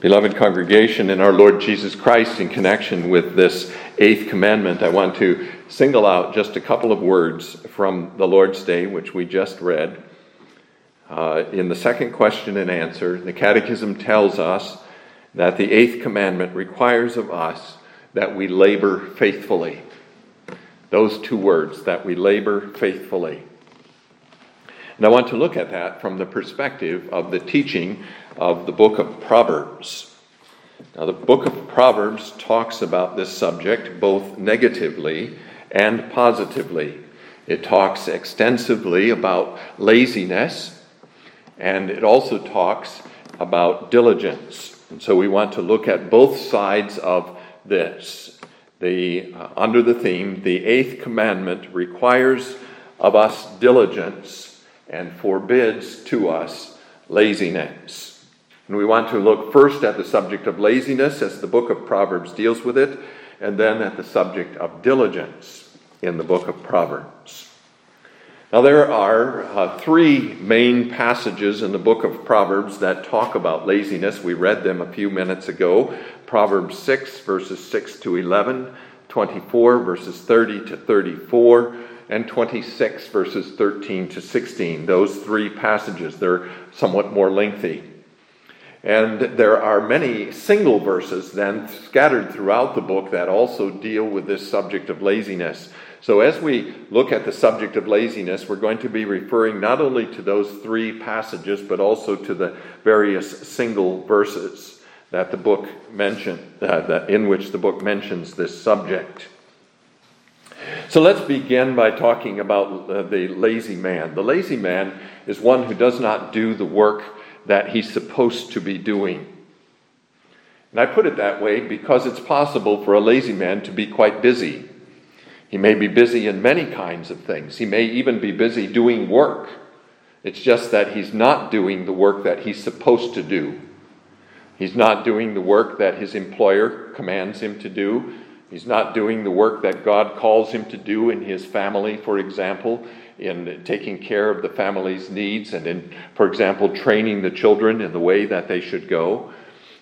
Beloved congregation, in our Lord Jesus Christ, in connection with this eighth commandment, I want to single out just a couple of words from the Lord's Day, which we just read. Uh, in the second question and answer, the Catechism tells us that the eighth commandment requires of us that we labor faithfully. Those two words, that we labor faithfully. And I want to look at that from the perspective of the teaching of the book of Proverbs. Now, the book of Proverbs talks about this subject both negatively and positively. It talks extensively about laziness, and it also talks about diligence. And so we want to look at both sides of this. The, uh, under the theme, the eighth commandment requires of us diligence and forbids to us laziness. And we want to look first at the subject of laziness as the book of Proverbs deals with it, and then at the subject of diligence in the book of Proverbs. Now, there are uh, three main passages in the book of Proverbs that talk about laziness. We read them a few minutes ago Proverbs 6, verses 6 to 11, 24, verses 30 to 34, and 26, verses 13 to 16. Those three passages, they're somewhat more lengthy. And there are many single verses then scattered throughout the book that also deal with this subject of laziness. So, as we look at the subject of laziness, we're going to be referring not only to those three passages, but also to the various single verses that the book mentioned, uh, in which the book mentions this subject. So let's begin by talking about uh, the lazy man. The lazy man is one who does not do the work that he's supposed to be doing. And I put it that way because it's possible for a lazy man to be quite busy. He may be busy in many kinds of things. He may even be busy doing work. It's just that he's not doing the work that he's supposed to do. He's not doing the work that his employer commands him to do. He's not doing the work that God calls him to do in his family, for example in taking care of the family's needs and in, for example, training the children in the way that they should go.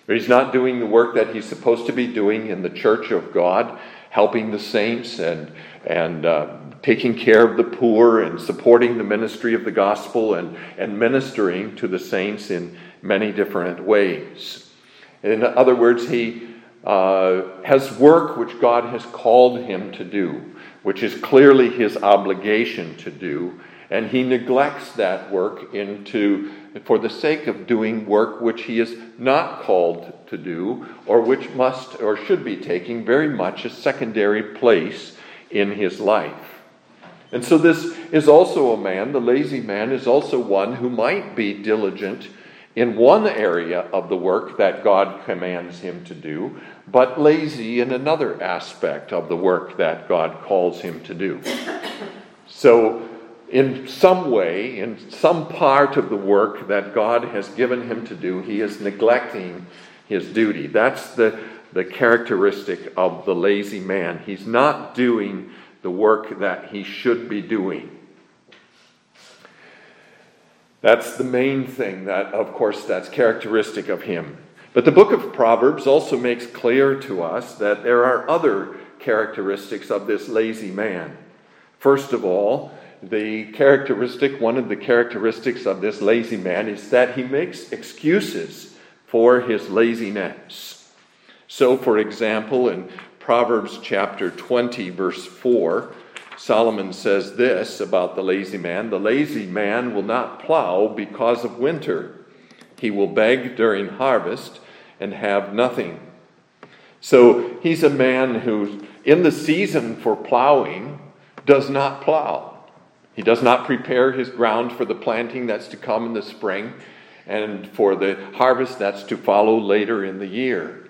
Or he's not doing the work that he's supposed to be doing in the church of God, helping the saints and, and uh, taking care of the poor and supporting the ministry of the gospel and, and ministering to the saints in many different ways. In other words, he uh, has work which God has called him to do which is clearly his obligation to do, and he neglects that work into for the sake of doing work which he is not called to do, or which must or should be taking very much a secondary place in his life. And so, this is also a man, the lazy man is also one who might be diligent in one area of the work that God commands him to do, but lazy in another aspect of the work that God calls him to do. So, in some way, in some part of the work that God has given him to do, he is neglecting his duty. That's the, the characteristic of the lazy man. He's not doing the work that he should be doing. That's the main thing that, of course, that's characteristic of him. But the book of Proverbs also makes clear to us that there are other characteristics of this lazy man. First of all, the characteristic, one of the characteristics of this lazy man is that he makes excuses for his laziness. So, for example, in Proverbs chapter 20, verse 4, Solomon says this about the lazy man The lazy man will not plow because of winter. He will beg during harvest and have nothing. So he's a man who, in the season for plowing, does not plow. He does not prepare his ground for the planting that's to come in the spring and for the harvest that's to follow later in the year.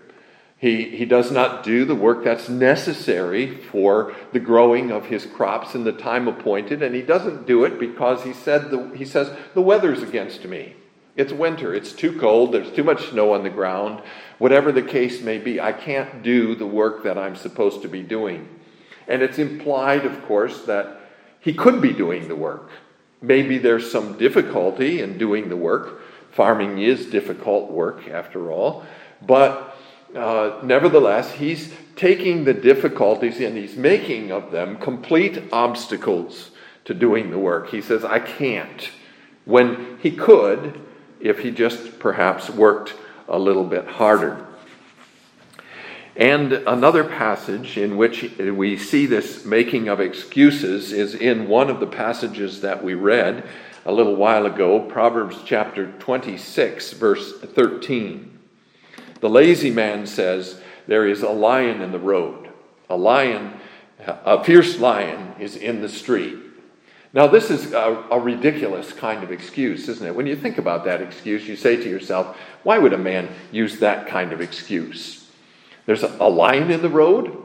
He, he does not do the work that's necessary for the growing of his crops in the time appointed, and he doesn't do it because he, said the, he says, The weather's against me. It's winter, it's too cold, there's too much snow on the ground. Whatever the case may be, I can't do the work that I'm supposed to be doing. And it's implied, of course, that he could be doing the work. Maybe there's some difficulty in doing the work. Farming is difficult work, after all. But uh, nevertheless, he's taking the difficulties and he's making of them complete obstacles to doing the work. He says, I can't. When he could, if he just perhaps worked a little bit harder. And another passage in which we see this making of excuses is in one of the passages that we read a little while ago, Proverbs chapter 26, verse 13. The lazy man says, There is a lion in the road. A lion, a fierce lion, is in the street. Now, this is a, a, ridiculous kind of excuse, isn't it? When you think about that excuse, you say to yourself, why would a man use that kind of excuse? There's a, a lion in the road?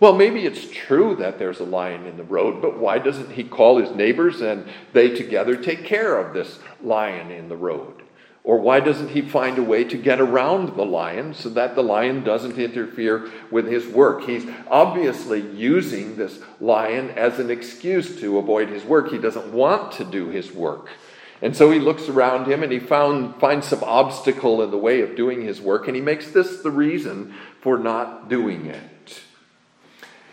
Well, maybe it's true that there's a lion in the road, but why doesn't he call his neighbors and they together take care of this lion in the road? Or why doesn't he find a way to get around the lion so that the lion doesn't interfere with his work? He's obviously using this lion as an excuse to avoid his work. He doesn't want to do his work. And so he looks around him and he found, finds some obstacle in the way of doing his work, and he makes this the reason for not doing it.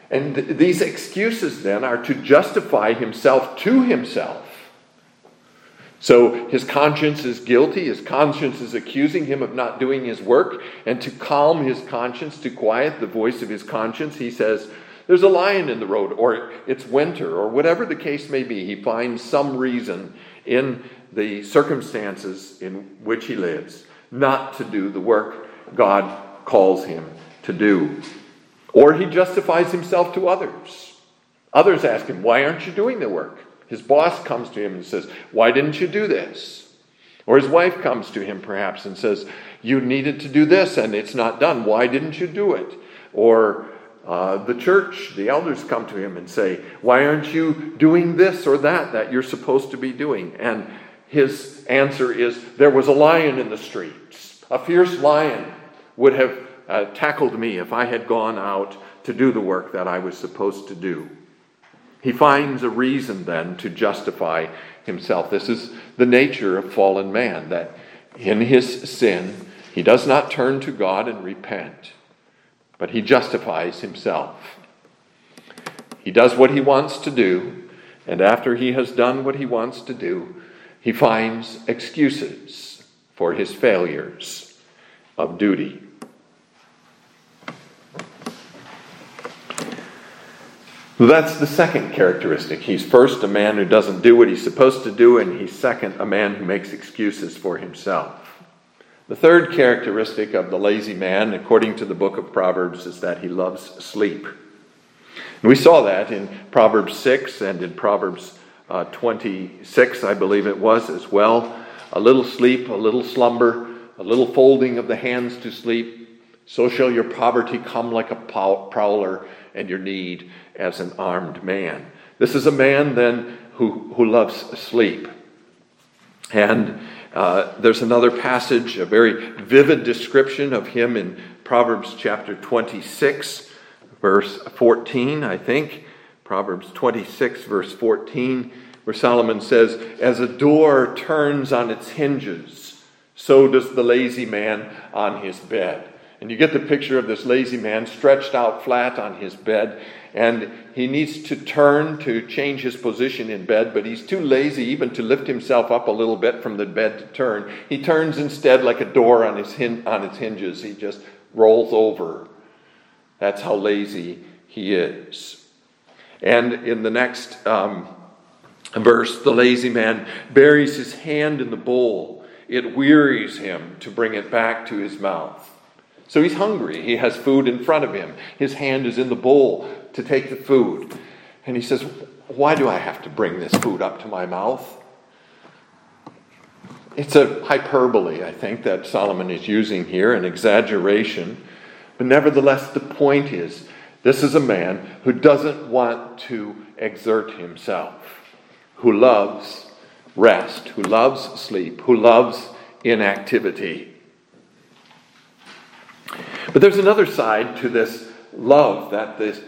And th- these excuses then are to justify himself to himself. So his conscience is guilty, his conscience is accusing him of not doing his work, and to calm his conscience, to quiet the voice of his conscience, he says, There's a lion in the road, or it's winter, or whatever the case may be. He finds some reason in the circumstances in which he lives not to do the work God calls him to do. Or he justifies himself to others. Others ask him, Why aren't you doing the work? His boss comes to him and says, Why didn't you do this? Or his wife comes to him perhaps and says, You needed to do this and it's not done. Why didn't you do it? Or uh, the church, the elders come to him and say, Why aren't you doing this or that that you're supposed to be doing? And his answer is, There was a lion in the streets. A fierce lion would have uh, tackled me if I had gone out to do the work that I was supposed to do. He finds a reason then to justify himself. This is the nature of fallen man, that in his sin, he does not turn to God and repent but he justifies himself. He does what he wants to do, and after he has done what he wants to do, he finds excuses for his failures of duty. That's the second characteristic. He's first a man who doesn't do what he's supposed to do, and he's second a man who makes excuses for himself. The third characteristic of the lazy man, according to the book of Proverbs, is that he loves sleep. And we saw that in Proverbs 6 and in Proverbs uh, 26, I believe it was as well. A little sleep, a little slumber, a little folding of the hands to sleep. So shall your poverty come like a prowler, and your need as an armed man. This is a man then who, who loves sleep. And uh, there's another passage, a very vivid description of him in Proverbs chapter 26, verse 14, I think. Proverbs 26, verse 14, where Solomon says, As a door turns on its hinges, so does the lazy man on his bed. And you get the picture of this lazy man stretched out flat on his bed, and he needs to turn to change his position in bed, but he's too lazy even to lift himself up a little bit from the bed to turn. He turns instead like a door on, his hin- on its hinges. He just rolls over. That's how lazy he is. And in the next um, verse, the lazy man buries his hand in the bowl. It wearies him to bring it back to his mouth. So he's hungry. He has food in front of him. His hand is in the bowl to take the food. And he says, Why do I have to bring this food up to my mouth? It's a hyperbole, I think, that Solomon is using here, an exaggeration. But nevertheless, the point is this is a man who doesn't want to exert himself, who loves rest, who loves sleep, who loves inactivity. But there's another side to this love that this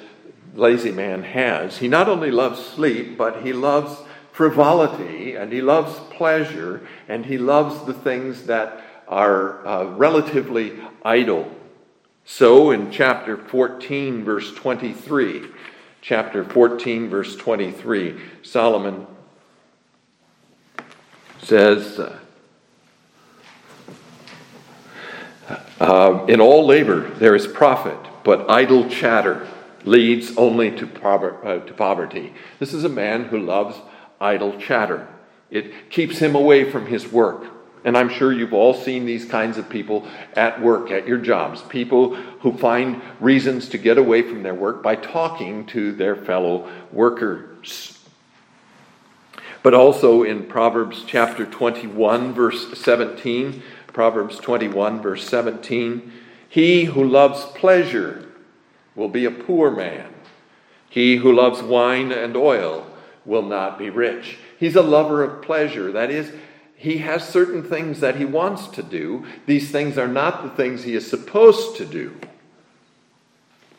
lazy man has. He not only loves sleep, but he loves frivolity and he loves pleasure and he loves the things that are uh, relatively idle. So in chapter 14, verse 23, chapter 14, verse 23, Solomon says, uh, uh, In all labor there is profit, but idle chatter leads only to, uh, to poverty. This is a man who loves idle chatter. It keeps him away from his work. And I'm sure you've all seen these kinds of people at work, at your jobs. People who find reasons to get away from their work by talking to their fellow workers. But also in Proverbs chapter 21, verse 17, Proverbs 21, verse 17, he who loves pleasure will be a poor man. He who loves wine and oil will not be rich. He's a lover of pleasure. That is, he has certain things that he wants to do. These things are not the things he is supposed to do.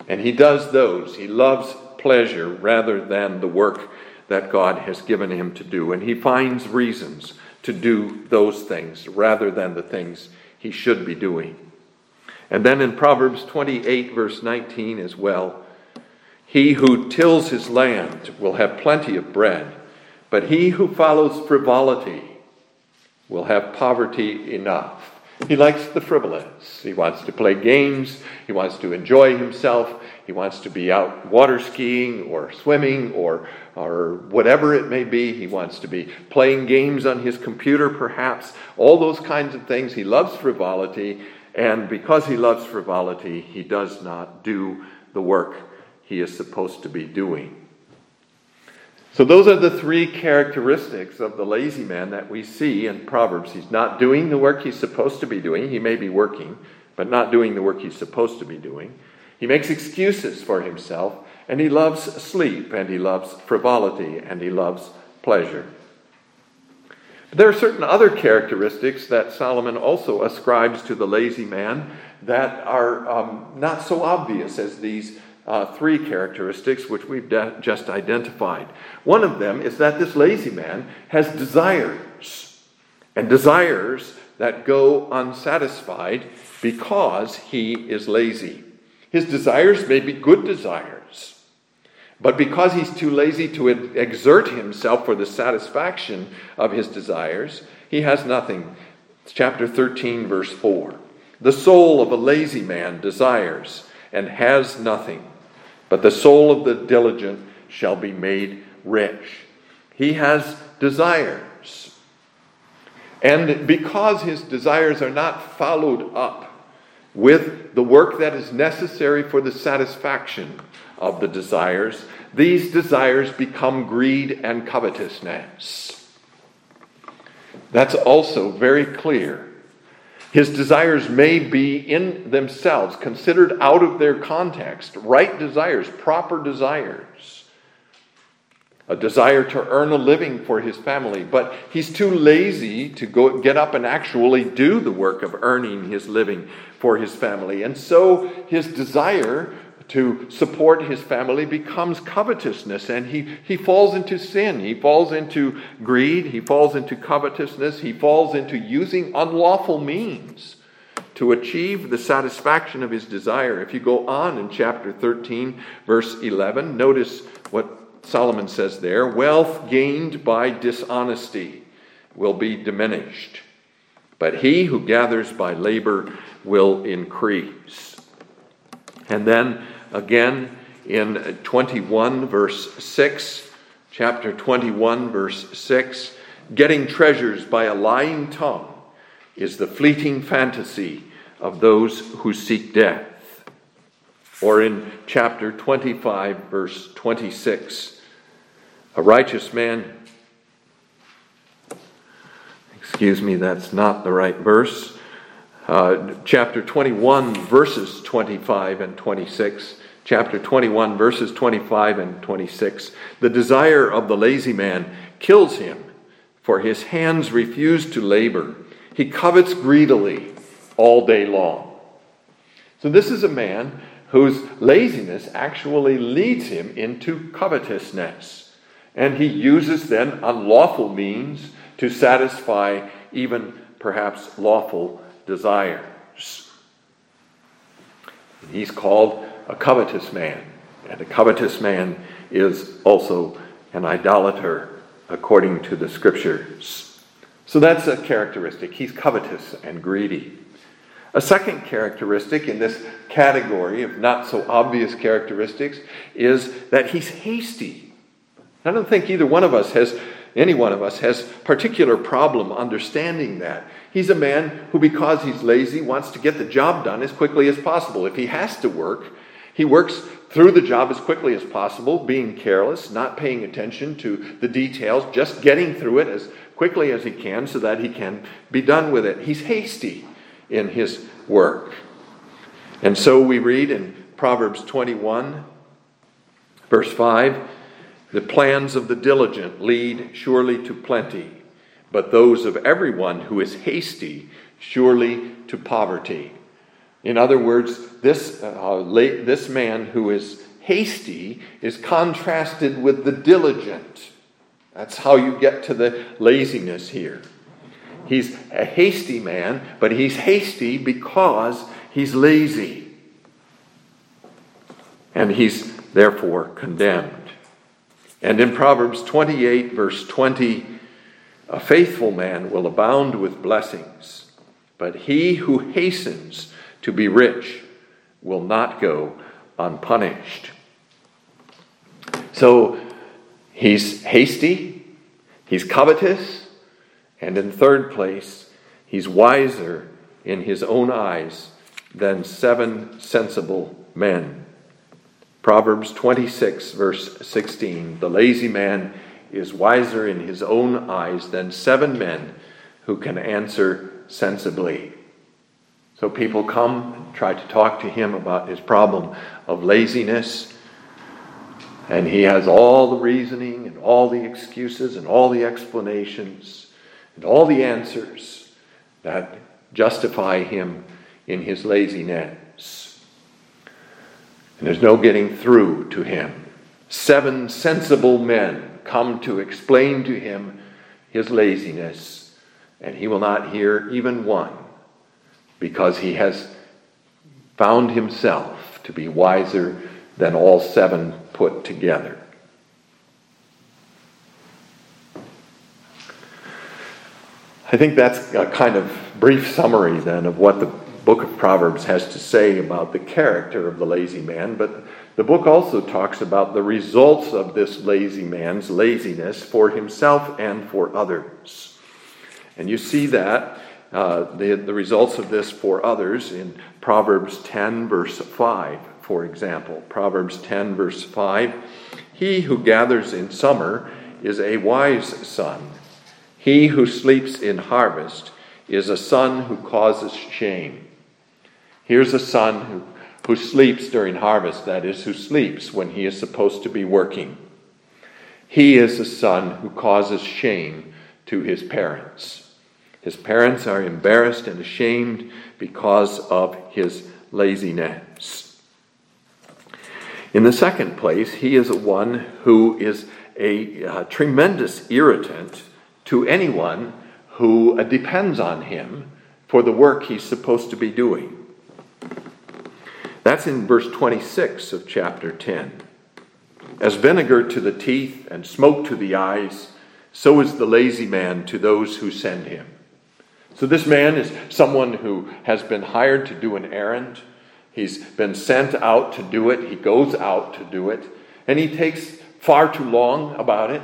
And he does those. He loves pleasure rather than the work that God has given him to do. And he finds reasons to do those things rather than the things he should be doing. And then in Proverbs 28, verse 19 as well, he who tills his land will have plenty of bread, but he who follows frivolity will have poverty enough. He likes the frivolous. He wants to play games. He wants to enjoy himself. He wants to be out water skiing or swimming or, or whatever it may be. He wants to be playing games on his computer, perhaps. All those kinds of things. He loves frivolity. And because he loves frivolity, he does not do the work he is supposed to be doing. So, those are the three characteristics of the lazy man that we see in Proverbs. He's not doing the work he's supposed to be doing. He may be working, but not doing the work he's supposed to be doing. He makes excuses for himself, and he loves sleep, and he loves frivolity, and he loves pleasure. But there are certain other characteristics that Solomon also ascribes to the lazy man that are um, not so obvious as these uh, three characteristics which we've de- just identified. One of them is that this lazy man has desires, and desires that go unsatisfied because he is lazy. His desires may be good desires, but because he's too lazy to exert himself for the satisfaction of his desires, he has nothing. It's chapter 13, verse 4. The soul of a lazy man desires and has nothing but the soul of the diligent shall be made rich. He has desires. And because his desires are not followed up with the work that is necessary for the satisfaction of the desires, these desires become greed and covetousness. That's also very clear his desires may be in themselves considered out of their context, right desires, proper desires. A desire to earn a living for his family, but he's too lazy to go get up and actually do the work of earning his living for his family. And so his desire to support his family becomes covetousness and he, he falls into sin. He falls into greed. He falls into covetousness. He falls into using unlawful means to achieve the satisfaction of his desire. If you go on in chapter 13, verse 11, notice what Solomon says there wealth gained by dishonesty will be diminished, but he who gathers by labor will increase. And then again in 21, verse 6, chapter 21, verse 6 getting treasures by a lying tongue is the fleeting fantasy of those who seek death. Or in chapter 25, verse 26, a righteous man, excuse me, that's not the right verse. Uh, chapter 21, verses 25 and 26 chapter 21, verses 25 and 26. The desire of the lazy man kills him, for his hands refuse to labor. He covets greedily all day long. So, this is a man whose laziness actually leads him into covetousness. And he uses then unlawful means to satisfy even perhaps lawful desires. He's called a covetous man, and a covetous man is also an idolater according to the scriptures. So that's a characteristic. He's covetous and greedy. A second characteristic in this category of not so obvious characteristics is that he's hasty. I don't think either one of us has, any one of us has particular problem understanding that. He's a man who, because he's lazy, wants to get the job done as quickly as possible. If he has to work, he works through the job as quickly as possible, being careless, not paying attention to the details, just getting through it as quickly as he can so that he can be done with it. He's hasty in his work. And so we read in Proverbs 21, verse 5 the plans of the diligent lead surely to plenty, but those of everyone who is hasty surely to poverty. In other words, this, uh, this man who is hasty is contrasted with the diligent. That's how you get to the laziness here. He's a hasty man, but he's hasty because he's lazy. And he's therefore condemned. And in Proverbs 28, verse 20, a faithful man will abound with blessings, but he who hastens to be rich will not go unpunished. So he's hasty, he's covetous, and in third place, he's wiser in his own eyes than seven sensible men. Proverbs 26, verse 16 The lazy man is wiser in his own eyes than seven men who can answer sensibly. So people come and try to talk to him about his problem of laziness. And he has all the reasoning and all the excuses and all the explanations and all the answers that justify him in his laziness. There's no getting through to him. Seven sensible men come to explain to him his laziness, and he will not hear even one because he has found himself to be wiser than all seven put together. I think that's a kind of brief summary then of what the book of Proverbs has to say about the character of the lazy man, but the book also talks about the results of this lazy man's laziness for himself and for others. And you see that, uh, the, the results of this for others in Proverbs 10, verse 5, for example. Proverbs 10, verse 5 He who gathers in summer is a wise son he who sleeps in harvest is a son who causes shame. Here's a son who, who sleeps during harvest, that is, who sleeps when he is supposed to be working. He is a son who causes shame to his parents. His parents are embarrassed and ashamed because of his laziness. In the second place, he is one who is a, a tremendous irritant to anyone who uh, depends on him for the work he's supposed to be doing. That's in verse 26 of chapter 10. As vinegar to the teeth and smoke to the eyes, so is the lazy man to those who send him. So, this man is someone who has been hired to do an errand. He's been sent out to do it. He goes out to do it. And he takes far too long about it.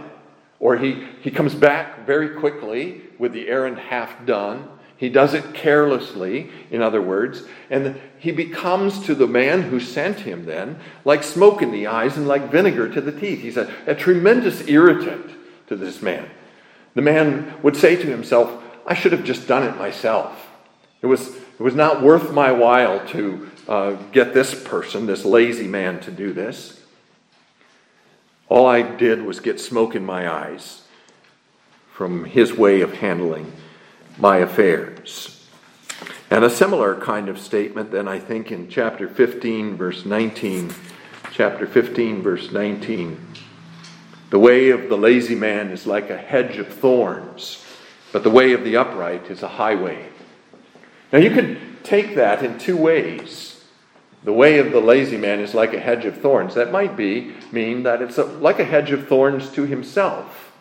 Or he, he comes back very quickly with the errand half done. He does it carelessly, in other words, and he becomes to the man who sent him then like smoke in the eyes and like vinegar to the teeth. He's a, a tremendous irritant to this man. The man would say to himself, I should have just done it myself. It was, it was not worth my while to uh, get this person, this lazy man, to do this. All I did was get smoke in my eyes from his way of handling my affairs. And a similar kind of statement, then, I think, in chapter 15, verse 19. Chapter 15, verse 19. The way of the lazy man is like a hedge of thorns, but the way of the upright is a highway. Now, you could take that in two ways. The way of the lazy man is like a hedge of thorns. That might be mean that it's a, like a hedge of thorns to himself.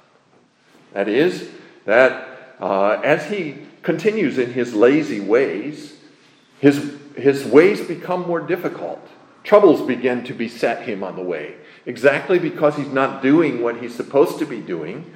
That is, that uh, as he continues in his lazy ways, his, his ways become more difficult. Troubles begin to beset him on the way. Exactly because he's not doing what he's supposed to be doing,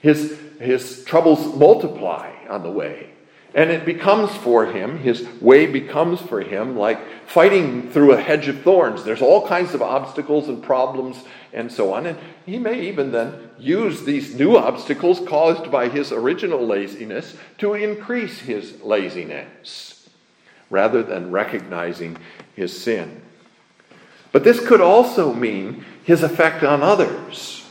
his, his troubles multiply on the way. And it becomes for him, his way becomes for him like fighting through a hedge of thorns. There's all kinds of obstacles and problems and so on. And he may even then use these new obstacles caused by his original laziness to increase his laziness rather than recognizing his sin. But this could also mean his effect on others.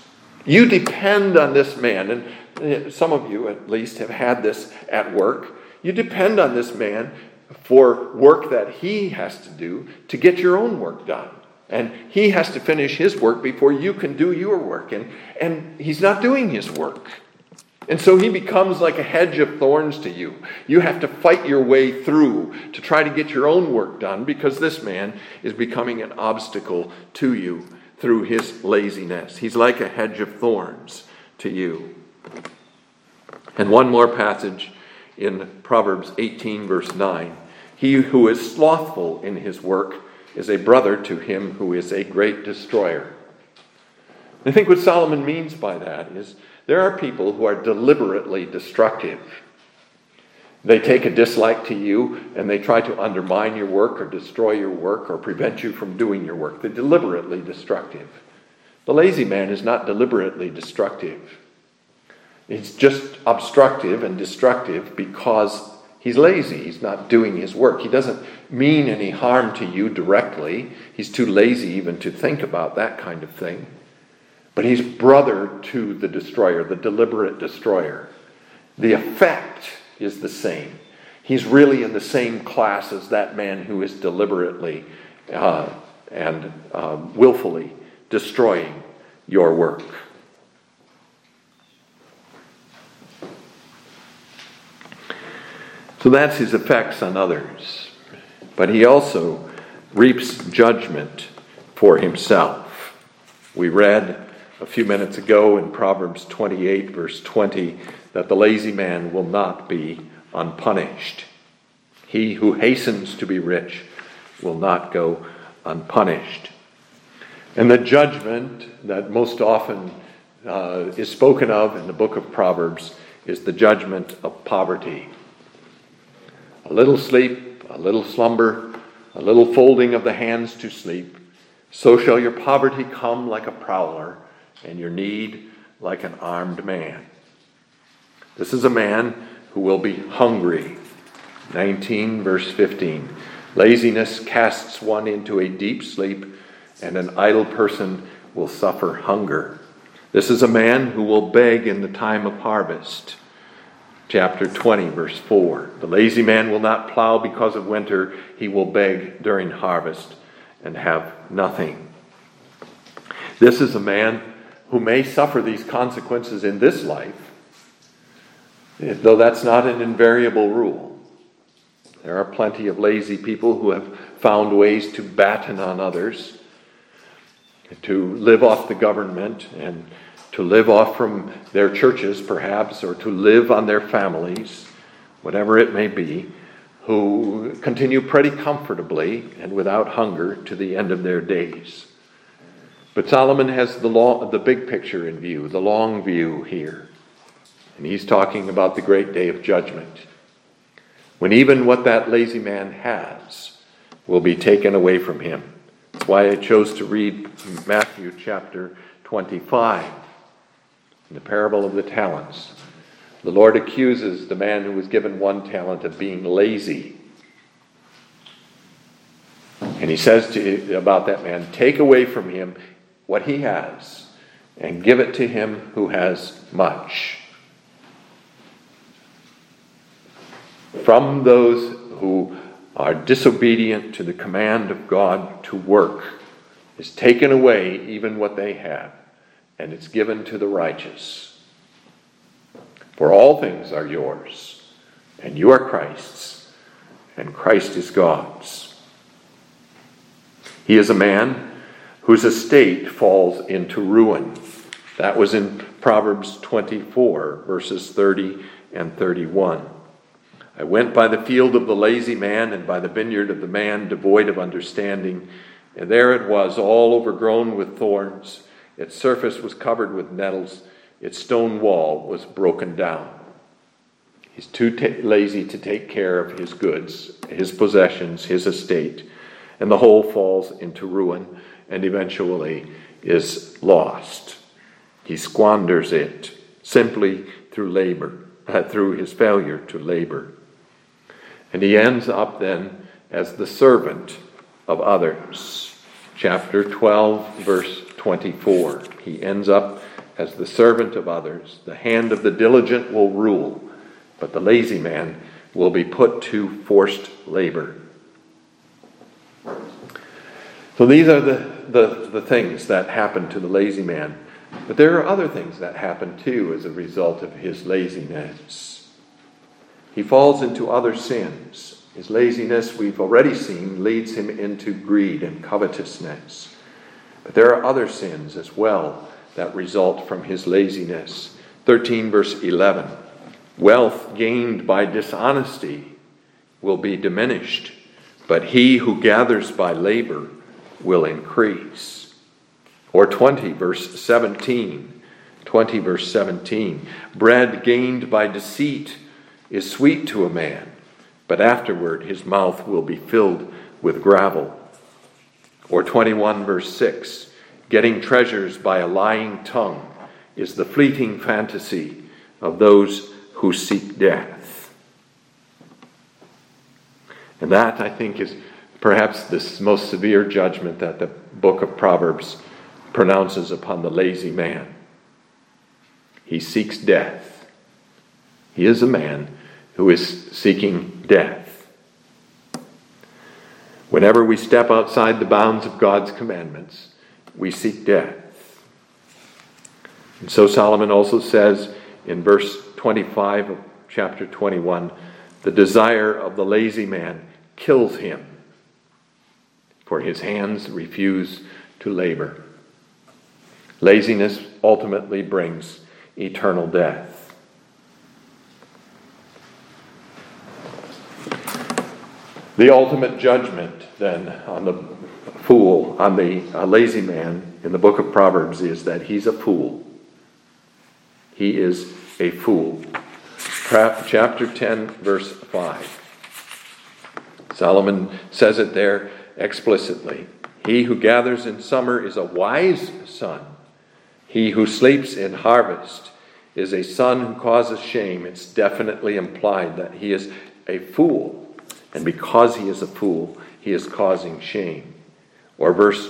You depend on this man, and eh, some of you at least have had this at work. You depend on this man for work that he has to do to get your own work done. And he has to finish his work before you can do your work. And, and he's not doing his work. And so he becomes like a hedge of thorns to you. You have to fight your way through to try to get your own work done because this man is becoming an obstacle to you through his laziness. He's like a hedge of thorns to you. And one more passage in Proverbs 18, verse 9. He who is slothful in his work is a brother to him who is a great destroyer. I think what Solomon means by that is there are people who are deliberately destructive. They take a dislike to you and they try to undermine your work or destroy your work or prevent you from doing your work. They're deliberately destructive. The lazy man is not deliberately destructive. He's just obstructive and destructive because he's lazy. He's not doing his work. He doesn't mean any harm to you directly. He's too lazy even to think about that kind of thing. But he's brother to the destroyer, the deliberate destroyer. The effect is the same. He's really in the same class as that man who is deliberately uh, and uh, willfully destroying your work. So that's his effects on others. But he also reaps judgment for himself. We read a few minutes ago in Proverbs 28, verse 20, that the lazy man will not be unpunished. He who hastens to be rich will not go unpunished. And the judgment that most often uh, is spoken of in the book of Proverbs is the judgment of poverty. A little sleep, a little slumber, a little folding of the hands to sleep. So shall your poverty come like a prowler, and your need like an armed man. This is a man who will be hungry. 19, verse 15. Laziness casts one into a deep sleep, and an idle person will suffer hunger. This is a man who will beg in the time of harvest chapter 20, verse 4. The lazy man will not plow because of winter, he will beg during harvest and have nothing. This is a man who may suffer these consequences in this life, eh, though that's not an invariable rule. There are plenty of lazy people who have found ways to batten on others, to live off the government and to live off from their churches, perhaps, or to live on their families, whatever it may be, who continue pretty comfortably and without hunger to the end of their days. But Solomon has the, long, the big picture in view, the long view here. And he's talking about the great day of judgment, when even what that lazy man has will be taken away from him. That's why I chose to read Matthew chapter 25 in the parable of the talents, the Lord accuses the man who was given one talent of being lazy. And he says to, about that man, Take away from him what he has and give it to him who has much. From those who are disobedient to the command of God to work is taken away even what they have and it's given to the righteous. For all things are yours, and you are Christ's, and Christ is God's. He is a man whose estate falls into ruin. That was in Proverbs 24, verses 30 and 31. I went by the field of the lazy man and by the vineyard of the man devoid of understanding, and there it was, all overgrown with thorns. Its surface was covered with nettles, its stone wall was broken down. He's too t- lazy to take care of his goods, his possessions, his estate, and the whole falls into ruin and eventually is lost. He squanders it simply through labor, uh, through his failure to labor. And he ends up then as the servant of others. Chapter 12, verse 24. He ends up as the servant of others. The hand of the diligent will rule, but the lazy man will be put to forced labor. So these are the, the, the things that happen to the lazy man. But there are other things that happen too as a result of his laziness. He falls into other sins. His laziness, we've already seen, leads him into greed and covetousness. But there are other sins as well that result from his laziness. 13, verse 11 Wealth gained by dishonesty will be diminished, but he who gathers by labor will increase. Or 20, verse 17. 20, verse 17. Bread gained by deceit is sweet to a man, but afterward his mouth will be filled with gravel. Or 21, verse 6. Getting treasures by a lying tongue is the fleeting fantasy of those who seek death. And that, I think, is perhaps the most severe judgment that the book of Proverbs pronounces upon the lazy man. He seeks death. He is a man who is seeking death. Whenever we step outside the bounds of God's commandments, we seek death. And so Solomon also says in verse 25 of chapter 21 the desire of the lazy man kills him, for his hands refuse to labor. Laziness ultimately brings eternal death. The ultimate judgment, then, on the fool, on the uh, lazy man in the book of Proverbs is that he's a fool. He is a fool. Chapter 10, verse 5. Solomon says it there explicitly. He who gathers in summer is a wise son. He who sleeps in harvest is a son who causes shame. It's definitely implied that he is a fool. And because he is a fool, he is causing shame. Or verse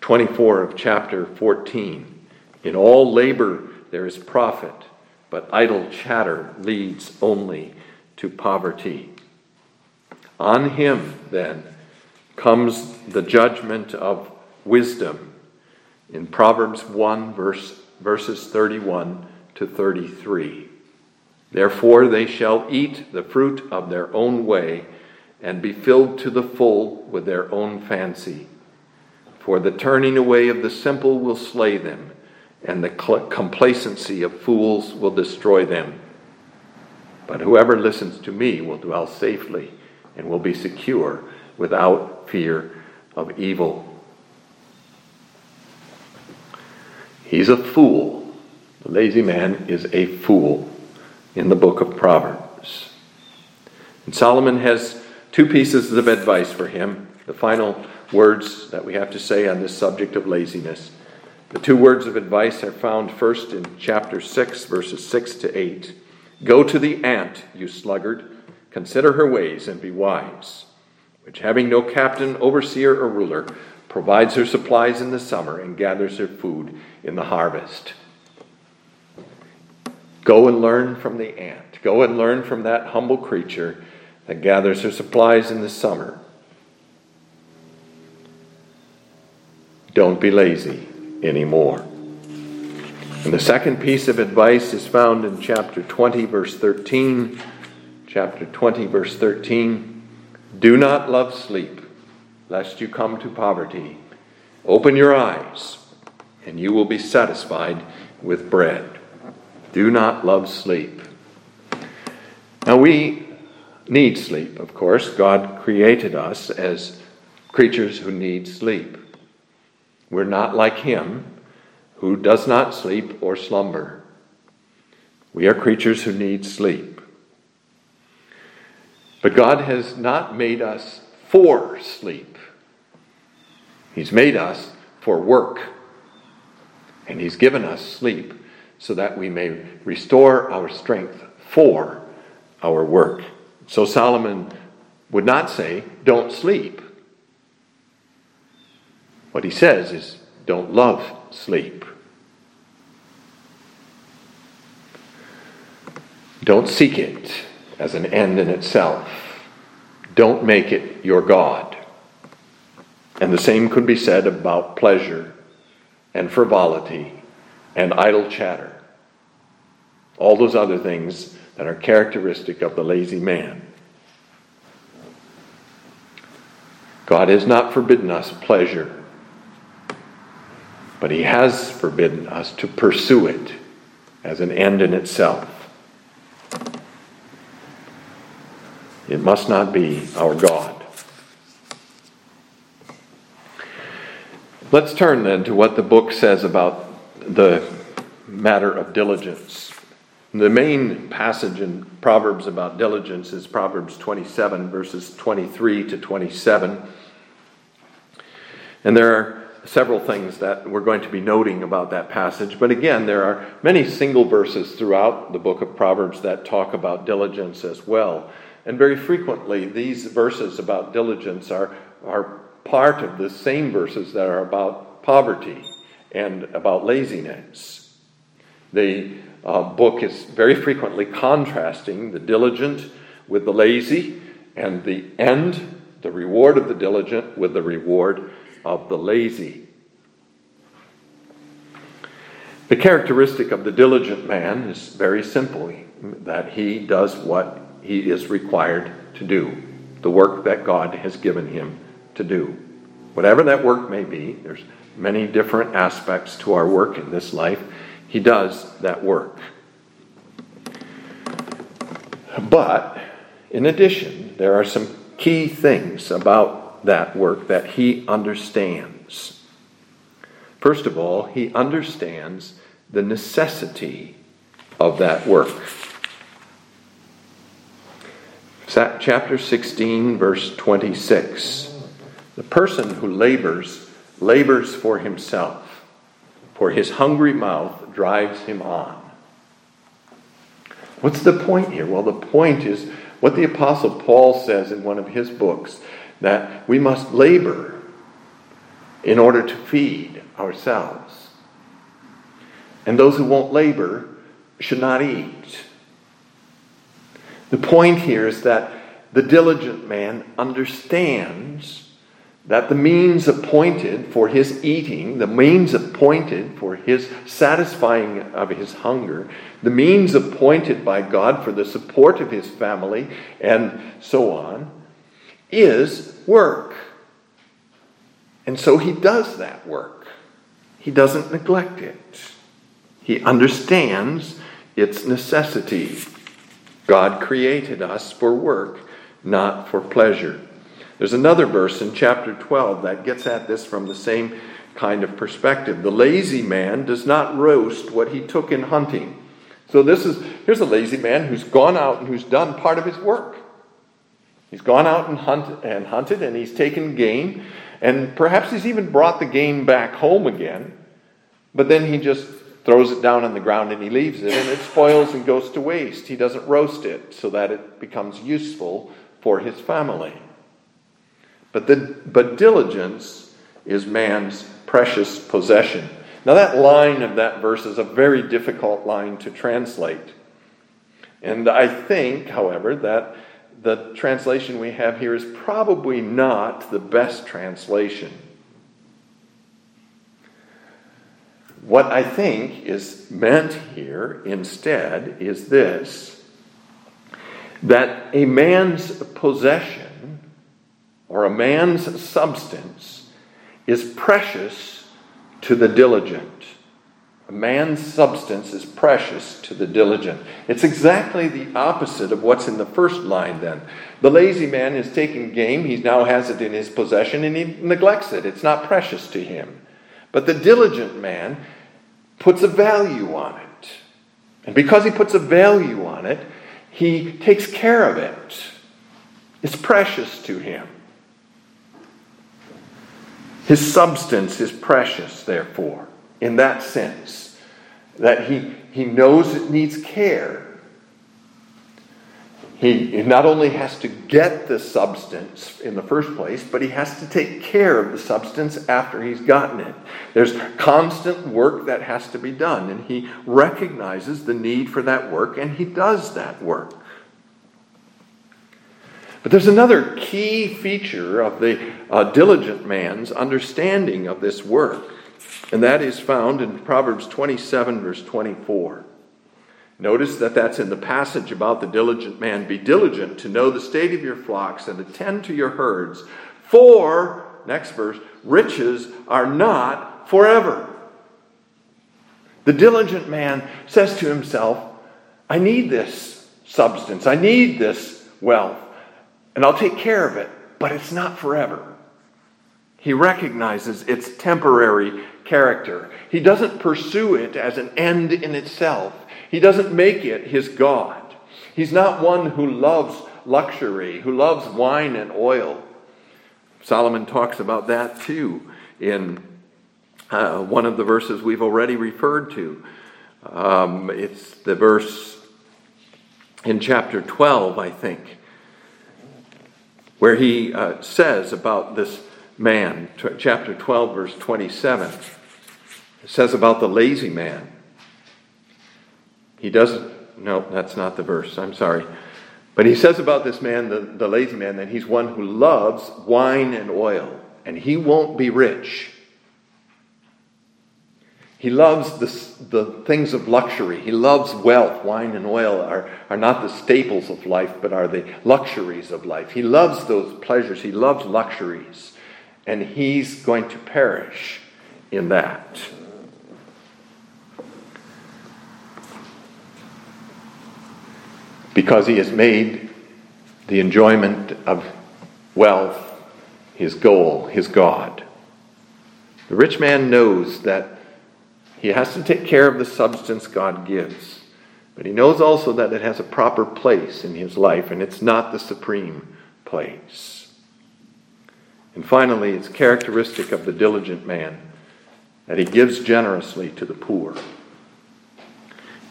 24 of chapter 14 In all labor there is profit, but idle chatter leads only to poverty. On him, then, comes the judgment of wisdom in Proverbs 1, verse, verses 31 to 33. Therefore, they shall eat the fruit of their own way and be filled to the full with their own fancy. For the turning away of the simple will slay them, and the complacency of fools will destroy them. But whoever listens to me will dwell safely and will be secure without fear of evil. He's a fool. The lazy man is a fool in the book of Proverbs. And Solomon has two pieces of advice for him. The final words that we have to say on this subject of laziness. The two words of advice are found first in chapter 6, verses 6 to 8. Go to the ant, you sluggard, consider her ways and be wise, which having no captain, overseer, or ruler, provides her supplies in the summer and gathers her food in the harvest. Go and learn from the ant. Go and learn from that humble creature that gathers her supplies in the summer. Don't be lazy anymore. And the second piece of advice is found in chapter 20, verse 13. Chapter 20, verse 13. Do not love sleep, lest you come to poverty. Open your eyes, and you will be satisfied with bread. Do not love sleep. Now, we need sleep, of course. God created us as creatures who need sleep. We're not like Him, who does not sleep or slumber. We are creatures who need sleep. But God has not made us for sleep, He's made us for work. And He's given us sleep so that we may restore our strength for our work. So Solomon would not say, don't sleep. What he says is, don't love sleep. Don't seek it as an end in itself. Don't make it your God. And the same could be said about pleasure and frivolity and idle chatter. All those other things that are characteristic of the lazy man. God has not forbidden us pleasure, but He has forbidden us to pursue it as an end in itself. It must not be our God. Let's turn then to what the book says about the matter of diligence. The main passage in Proverbs about diligence is Proverbs 27, verses 23 to 27. And there are several things that we're going to be noting about that passage. But again, there are many single verses throughout the book of Proverbs that talk about diligence as well. And very frequently, these verses about diligence are, are part of the same verses that are about poverty and about laziness. The uh, book is very frequently contrasting the diligent with the lazy, and the end, the reward of the diligent, with the reward of the lazy. The characteristic of the diligent man is very simple that he does what he is required to do, the work that God has given him to do. Whatever that work may be, there's many different aspects to our work in this life he does that work. But in addition, there are some key things about that work that he understands. First of all, he understands the necessity of that work. Chapter 16, verse 26. The person who labors, labors for himself for his hungry mouth drives him on. What's the point here? Well, the point is what the Apostle Paul says in one of his books that we must labor in order to feed ourselves. And those who won't labor should not eat. The point here is that the diligent man understands that the means appointed for his eating, the means appointed for his satisfying of his hunger, the means appointed by God for the support of his family, and so on, is work. And so he does that work. He doesn't neglect it. He understands its necessity. God created us for work, not for pleasure. There's another verse in chapter 12 that gets at this from the same kind of perspective. The lazy man does not roast what he took in hunting. So this is here's a lazy man who's gone out and who's done part of his work. He's gone out and, hunt, and hunted and he's taken game and perhaps he's even brought the game back home again. But then he just throws it down on the ground and he leaves it and it spoils and goes to waste. He doesn't roast it so that it becomes useful for his family. But, the, but diligence is man's precious possession. Now, that line of that verse is a very difficult line to translate. And I think, however, that the translation we have here is probably not the best translation. What I think is meant here instead is this that a man's possession or a man's substance is precious to the diligent. A man's substance is precious to the diligent. It's exactly the opposite of what's in the first line, then. The lazy man is taking game, he now has it in his possession, and he neglects it. It's not precious to him. But the diligent man puts a value on it. And because he puts a value on it, he takes care of it. It's precious to him. His substance is precious, therefore, in that sense, that he, he knows it needs care. He not only has to get the substance in the first place, but he has to take care of the substance after he's gotten it. There's constant work that has to be done, and he recognizes the need for that work, and he does that work. But there's another key feature of the uh, diligent man's understanding of this work, and that is found in Proverbs 27, verse 24. Notice that that's in the passage about the diligent man. Be diligent to know the state of your flocks and attend to your herds. For, next verse, riches are not forever. The diligent man says to himself, I need this substance, I need this wealth, and I'll take care of it, but it's not forever. He recognizes its temporary character. He doesn't pursue it as an end in itself. He doesn't make it his God. He's not one who loves luxury, who loves wine and oil. Solomon talks about that too in uh, one of the verses we've already referred to. Um, it's the verse in chapter 12, I think, where he uh, says about this man, t- chapter 12, verse 27. It says about the lazy man. He doesn't, no, that's not the verse. I'm sorry. But he says about this man, the, the lazy man, that he's one who loves wine and oil, and he won't be rich. He loves the, the things of luxury. He loves wealth. Wine and oil are, are not the staples of life, but are the luxuries of life. He loves those pleasures. He loves luxuries. And he's going to perish in that. because he has made the enjoyment of wealth his goal, his God. The rich man knows that he has to take care of the substance God gives, but he knows also that it has a proper place in his life, and it's not the supreme place. And finally, it's characteristic of the diligent man that he gives generously to the poor.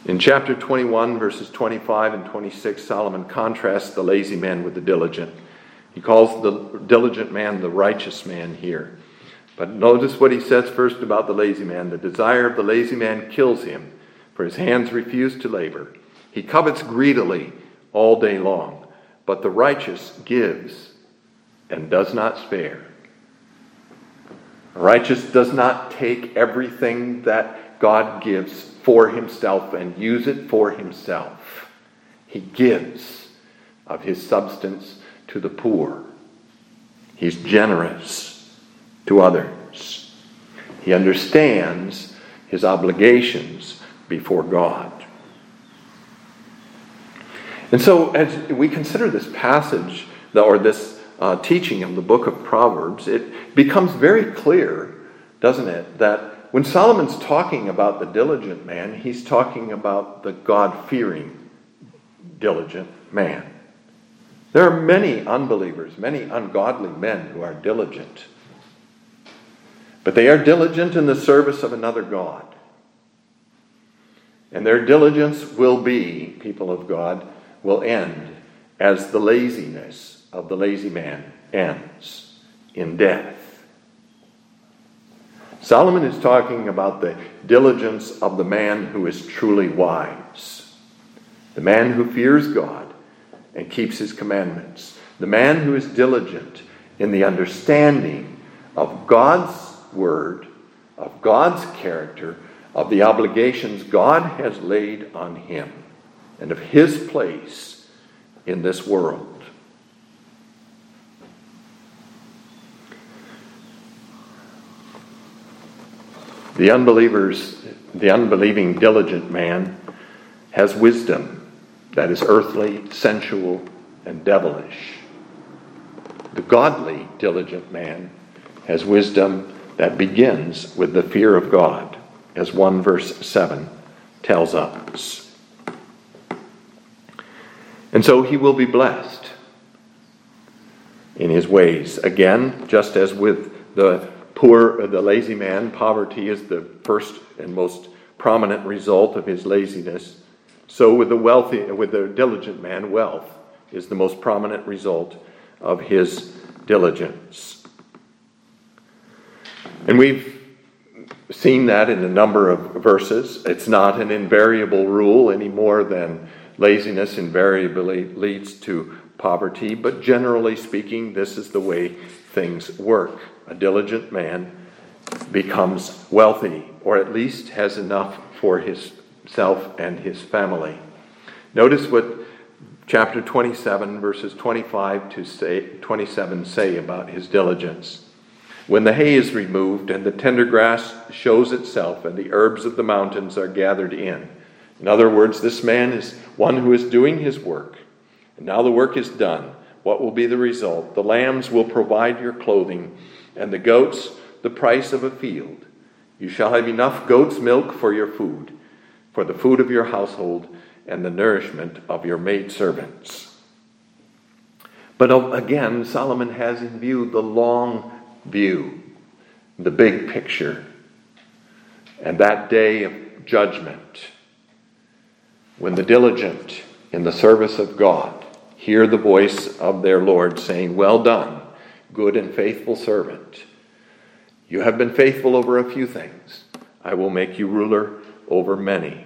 In chapter 21, verses 25 and 26, Solomon contrasts the lazy man with the diligent. He calls the diligent man the righteous man here. But notice what he says first about the lazy man. The desire of the lazy man kills him, for his hands refuse to labor. He covets greedily all day long, but the righteous gives and does not spare. The righteous does not take everything that God gives for himself and use it for himself. He gives of his substance to the poor. He's generous to others. He understands his obligations before God. And so, as we consider this passage or this uh, teaching of the book of Proverbs, it becomes very clear, doesn't it, that when Solomon's talking about the diligent man, he's talking about the God fearing diligent man. There are many unbelievers, many ungodly men who are diligent. But they are diligent in the service of another God. And their diligence will be, people of God, will end as the laziness of the lazy man ends in death. Solomon is talking about the diligence of the man who is truly wise, the man who fears God and keeps his commandments, the man who is diligent in the understanding of God's word, of God's character, of the obligations God has laid on him, and of his place in this world. The unbelievers, the unbelieving diligent man has wisdom that is earthly, sensual, and devilish. The godly diligent man has wisdom that begins with the fear of God, as 1 verse 7 tells us. And so he will be blessed in his ways. Again, just as with the poor, the lazy man, poverty is the first and most prominent result of his laziness. So with the wealthy, with the diligent man, wealth is the most prominent result of his diligence. And we've seen that in a number of verses. It's not an invariable rule any more than laziness invariably leads to poverty, but generally speaking, this is the way things work. A diligent man becomes wealthy, or at least has enough for himself and his family. Notice what chapter 27, verses 25 to say, 27 say about his diligence. When the hay is removed and the tender grass shows itself and the herbs of the mountains are gathered in. In other words, this man is one who is doing his work. And now the work is done. What will be the result? The lambs will provide your clothing, and the goats the price of a field. You shall have enough goat's milk for your food, for the food of your household, and the nourishment of your maidservants. But again, Solomon has in view the long view, the big picture, and that day of judgment when the diligent in the service of God hear the voice of their Lord saying, Well done, good and faithful servant. You have been faithful over a few things. I will make you ruler over many.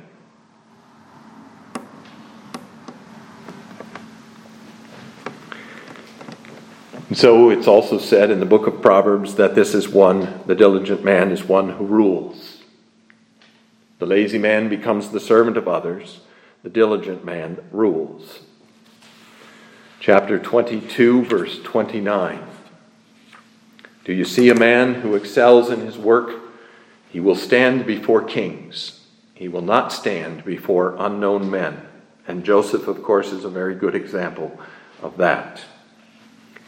So it's also said in the book of Proverbs that this is one, the diligent man is one who rules. The lazy man becomes the servant of others, the diligent man rules. Chapter 22, verse 29. Do you see a man who excels in his work? He will stand before kings. He will not stand before unknown men. And Joseph, of course, is a very good example of that.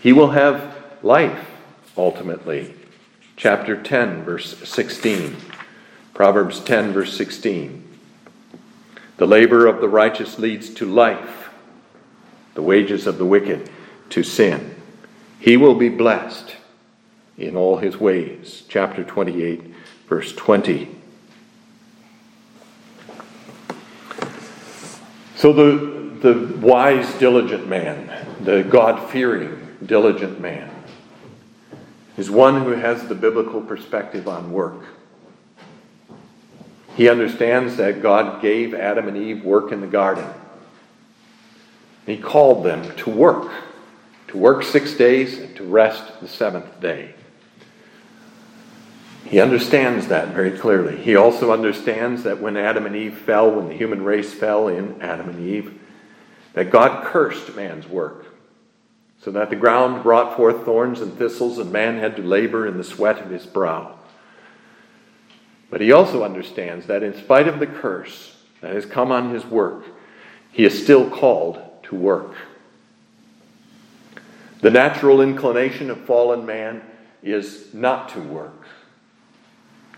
He will have life ultimately. Chapter 10, verse 16. Proverbs 10, verse 16. The labor of the righteous leads to life, the wages of the wicked to sin. He will be blessed in all his ways. Chapter 28, verse 20. So the, the wise, diligent man, the God fearing, diligent man is one who has the biblical perspective on work. He understands that God gave Adam and Eve work in the garden. He called them to work, to work six days and to rest the seventh day. He understands that very clearly. He also understands that when Adam and Eve fell, when the human race fell in Adam and Eve, that God cursed man's work so that the ground brought forth thorns and thistles, and man had to labor in the sweat of his brow. But he also understands that in spite of the curse that has come on his work, he is still called to work. The natural inclination of fallen man is not to work,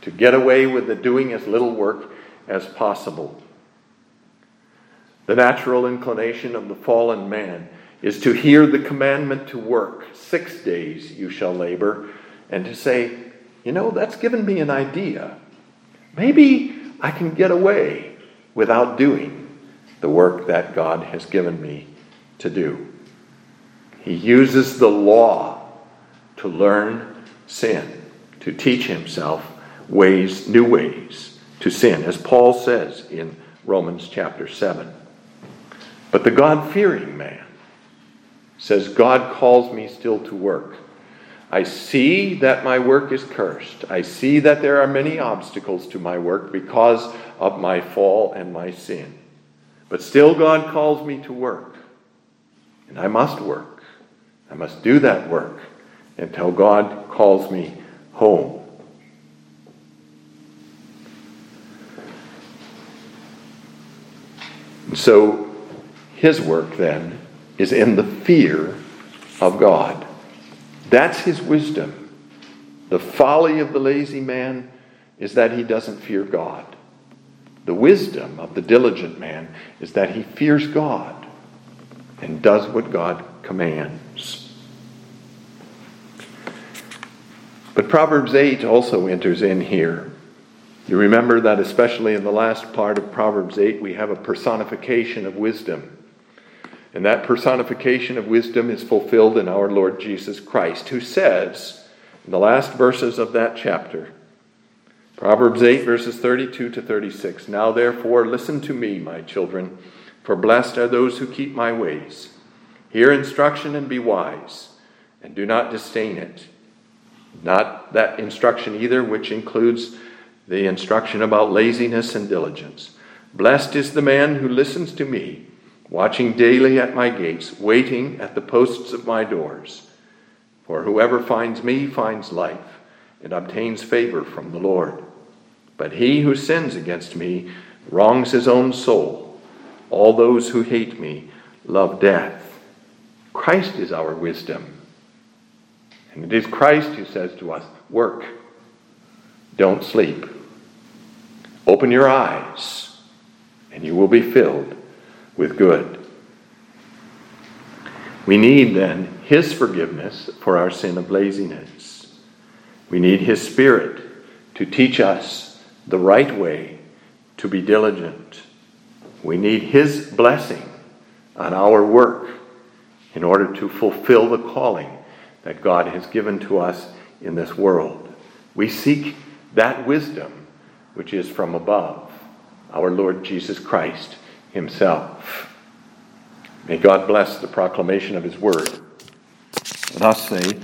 to get away with the doing as little work as possible. The natural inclination of the fallen man is to hear the commandment to work. Six days you shall labor, and to say, you know, that's given me an idea. Maybe I can get away without doing the work that God has given me to do. He uses the law to learn sin, to teach himself ways, new ways to sin, as Paul says in Romans chapter 7. But the God fearing man says, God calls me still to work. I see that my work is cursed. I see that there are many obstacles to my work because of my fall and my sin. But still, God calls me to work. And I must work. I must do that work until God calls me home. So, his work then is in the fear of God. That's his wisdom. The folly of the lazy man is that he doesn't fear God. The wisdom of the diligent man is that he fears God and does what God commands. But Proverbs 8 also enters in here. You remember that, especially in the last part of Proverbs 8, we have a personification of wisdom. And that personification of wisdom is fulfilled in our Lord Jesus Christ, who says, in the last verses of that chapter, Proverbs 8, verses 32 to 36 Now therefore, listen to me, my children, for blessed are those who keep my ways. Hear instruction and be wise, and do not disdain it. Not that instruction either, which includes the instruction about laziness and diligence. Blessed is the man who listens to me watching daily at my gates, waiting at the posts of my doors. For whoever finds me finds life and obtains favor from the Lord. But he who sins against me wrongs his own soul. All those who hate me love death. Christ is our wisdom. And it is Christ who says to us, Work, don't sleep. Open your eyes, and you will be filled with good. We need then His forgiveness for our sin of laziness. We need His Spirit to teach us the right way to be diligent. We need His blessing on our work in order to fulfill the calling that God has given to us in this world. We seek that wisdom which is from above, our Lord Jesus Christ himself. May God bless the proclamation of his word. Thus say,